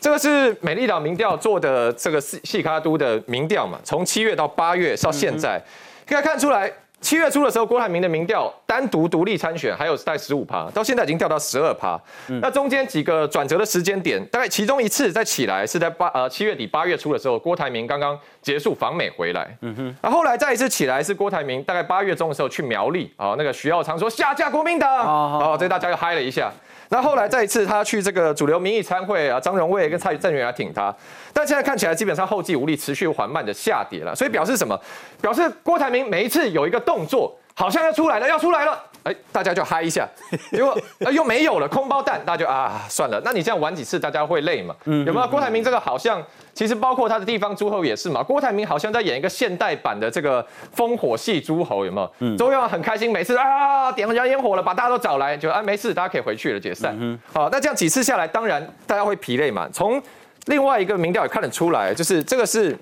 这个是美丽岛民调做的这个细细卡都的民调嘛，从七月到八月到现在，可以看出来。七月初的时候，郭台铭的民调单独独立参选还有在十五趴，到现在已经掉到十二趴。那中间几个转折的时间点，大概其中一次再起来是在八呃七月底八月初的时候，郭台铭刚刚结束访美回来。嗯哼。那后来再一次起来是郭台铭大概八月中的时候去苗栗啊，那个徐耀昌说下架国民党，哦，这大家又嗨了一下。那后来再一次他去这个主流民意参会啊，张荣卫跟蔡正元来挺他，但现在看起来基本上后继无力，持续缓慢的下跌了。所以表示什么？表示郭台铭每一次有一个动作，好像要出来了，要出来了。哎，大家就嗨一下，[laughs] 结果又没有了，空包弹，大家就啊算了。那你这样玩几次，大家会累嘛？有没有？郭台铭这个好像，其实包括他的地方诸侯也是嘛。郭台铭好像在演一个现代版的这个烽火戏诸侯，有没有？周耀很开心，每次啊点燃烟火了，把大家都找来，就啊没事，大家可以回去了，解散。好，那这样几次下来，当然大家会疲累嘛。从另外一个民调也看得出来，就是这个是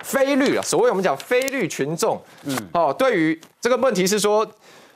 非绿啊，所谓我们讲非绿群众，嗯，哦，对于这个问题是说。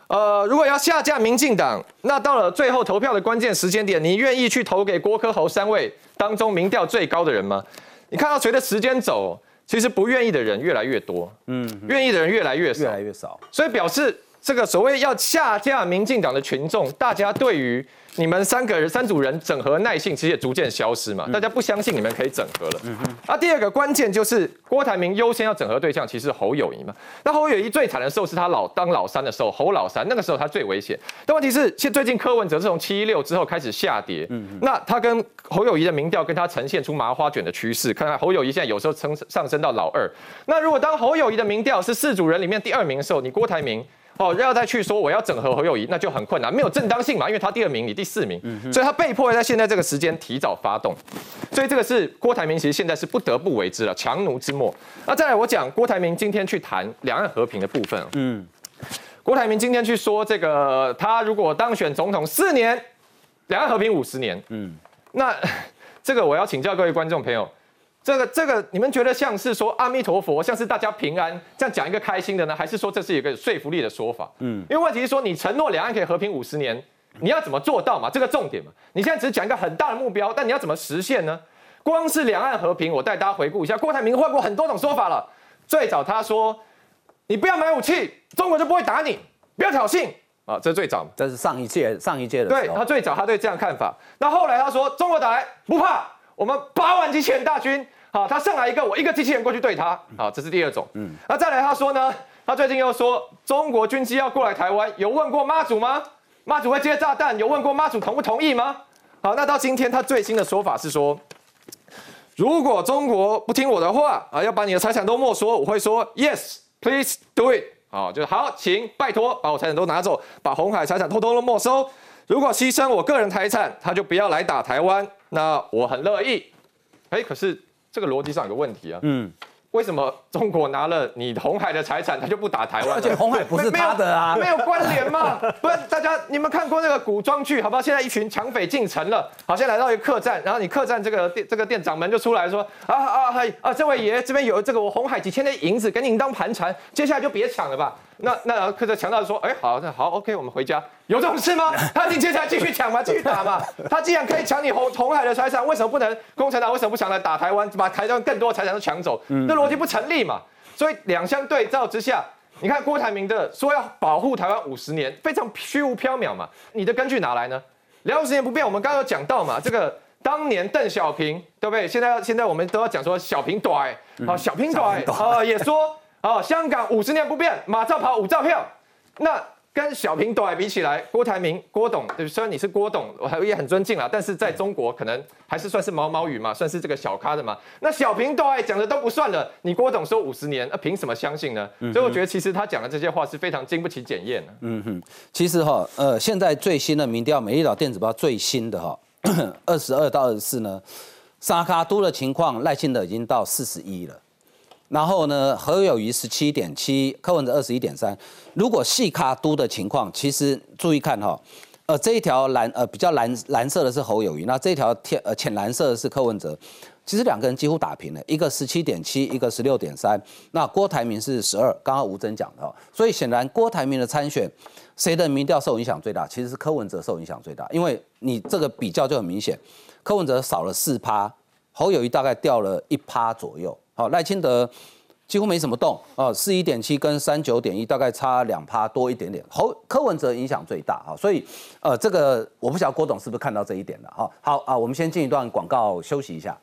呃，如果要下架民进党，那到了最后投票的关键时间点，你愿意去投给郭科侯三位当中民调最高的人吗？你看到随着时间走，其实不愿意的人越来越多，嗯，愿意的人越来越少，越来越少，所以表示这个所谓要下架民进党的群众，大家对于。你们三个人三组人整合耐性其实也逐渐消失嘛，大家不相信你们可以整合了。啊，第二个关键就是郭台铭优先要整合对象其实是侯友谊嘛。那侯友谊最惨的时候是他老当老三的时候，侯老三那个时候他最危险。但问题是，现最近柯文哲是从七一六之后开始下跌，嗯那他跟侯友谊的民调跟他呈现出麻花卷的趋势。看看侯友谊现在有时候升上升到老二。那如果当侯友谊的民调是四组人里面第二名的时候，你郭台铭。哦，要再去说我要整合侯友谊，那就很困难，没有正当性嘛，因为他第二名，你第四名，所以他被迫在现在这个时间提早发动，所以这个是郭台铭其实现在是不得不为之了，强弩之末。那再来我讲郭台铭今天去谈两岸和平的部分，嗯，郭台铭今天去说这个，他如果当选总统四年，两岸和平五十年，嗯，那 [laughs] 这个我要请教各位观众朋友。这个这个，你们觉得像是说阿弥陀佛，像是大家平安这样讲一个开心的呢，还是说这是一个说服力的说法？嗯，因为问题是说你承诺两岸可以和平五十年，你要怎么做到嘛？这个重点嘛。你现在只是讲一个很大的目标，但你要怎么实现呢？光是两岸和平，我带大家回顾一下，郭台铭换过很多种说法了。最早他说，你不要买武器，中国就不会打你；不要挑衅，啊，这是最早，这是上一届上一届的。对他最早他对这样看法。那后来他说中国打来不怕，我们八万机器人大军，好，他上来一个我一个机器人过去对他，好，这是第二种。嗯，那再来他说呢，他最近又说中国军机要过来台湾，有问过妈祖吗？妈祖会接炸弹，有问过妈祖同不同意吗？好，那到今天他最新的说法是说。如果中国不听我的话啊，要把你的财产都没收，我会说 yes please do it 好，就是好，请拜托把我财产都拿走，把红海财产通通都没收。如果牺牲我个人财产，他就不要来打台湾，那我很乐意。哎，可是这个逻辑上有个问题啊。嗯。为什么中国拿了你红海的财产，他就不打台湾？而且红海不是他的啊，没有关联嘛？不是，大家你们看过那个古装剧，好不好？现在一群抢匪进城了，好，现在来到一个客栈，然后你客栈这个店这个店掌门就出来说啊啊嗨啊，这位爷这边有这个我红海几千的银子给您当盘缠，接下来就别抢了吧。那那客栈强盗说，哎好，那好 OK，我们回家。有这种事吗？[laughs] 他你接下来继续抢吗？继续打嘛？他既然可以抢你红红海的财产，为什么不能共产党为什么不想来打台湾，把台湾更多的财产都抢走？那逻辑不成立嘛？所以两相对照之下，你看郭台铭的说要保护台湾五十年，非常虚无缥缈嘛？你的根据哪来呢？两五十年不变，我们刚刚有讲到嘛？这个当年邓小平对不对？现在现在我们都要讲说小平短，好小平短啊，也说啊香港五十年不变，马照跑，五照票，那。跟小平董比起来，郭台铭、郭董，虽然你是郭董，我也很尊敬啦，但是在中国可能还是算是毛毛雨嘛，算是这个小咖的嘛。那小平董讲的都不算了，你郭董说五十年，那凭什么相信呢？所以我觉得其实他讲的这些话是非常经不起检验的。嗯哼，其实哈，呃，现在最新的民调，美丽岛电子报最新的哈，二十二到二十四呢，沙卡都的情况，赖清德已经到四十一了。然后呢，何友谊十七点七，柯文哲二十一点三。如果细卡都的情况，其实注意看哈，呃，这一条蓝呃比较蓝蓝色的是侯友谊，那这条天呃浅蓝色的是柯文哲，其实两个人几乎打平了，一个十七点七，一个十六点三。那郭台铭是十二，刚刚吴征讲的，哦所以显然郭台铭的参选，谁的民调受影响最大？其实是柯文哲受影响最大，因为你这个比较就很明显，柯文哲少了四趴，侯友谊大概掉了一趴左右。好，赖清德几乎没什么动啊，四一点七跟三九点一大概差两趴多一点点。侯柯文哲影响最大啊，所以呃，这个我不晓得郭董是不是看到这一点了哈。好啊，我们先进一段广告休息一下。